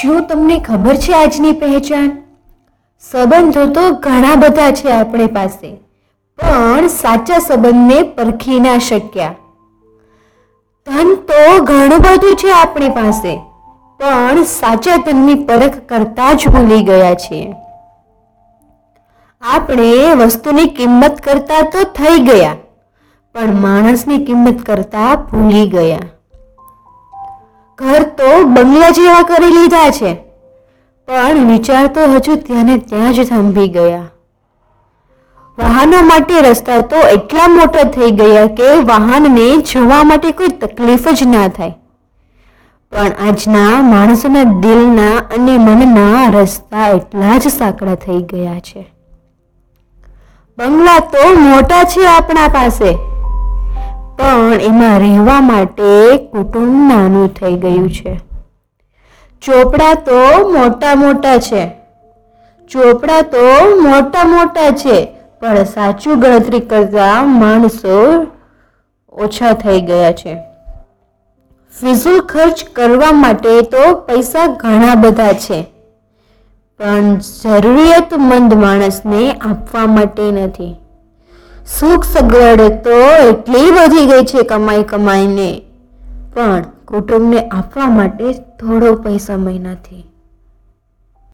શું તમને ખબર છે આજની પહેચાન? સંબંધો તો ઘણા બધા છે આપણી પાસે, પણ સાચા સંબંધને પરખી ના શક્યા. ધન તો ઘણું બધું છે આપણી પાસે, પણ સાચા ધનની પરખ કરતા જ ભૂલી ગયા છીએ. આપણે વસ્તુની કિંમત કરતા તો થઈ ગયા, પણ માણસની કિંમત કરતા ભૂલી ગયા. તો બંગલા જેવા કરી લીધા છે. પણ વિચાર તો હજુ ત્યાંને ત્યાં જ થંભી ગયા. વાહનો માટે રસ્તા તો એટલા મોટા થઈ ગયા કે વાહનને જવા માટે કોઈ તકલીફ જ ના થાય. પણ આજના માણસોના દિલના અને મનના રસ્તા એટલા જ સાંકડા થઈ ગયા છે. બંગલા તો મોટા છે આપણા પાસે. પણ એમાં રહેવા માટે કુટુંબ નાનું થઈ ગયું છે. ચોપડા તો મોટા મોટા છે. ચોપડા તો મોટા મોટા છે, પણ સાચું ગણતરી કરતા માણસો ઓછા થઈ ગયા છે. ફિઝુલ ખર્ચ કરવા માટે તો પૈસા ઘણા બધા છે, પણ જરૂરિયાતમંદ માણસને આપવા માટે નથી. સુખ સગવડ તો એટલી વધી ગઈ છે કમાઈ કમાઈને. પણ કુટુંબને આપવા માટે થોડો પૈસા મહિનાથી નથી.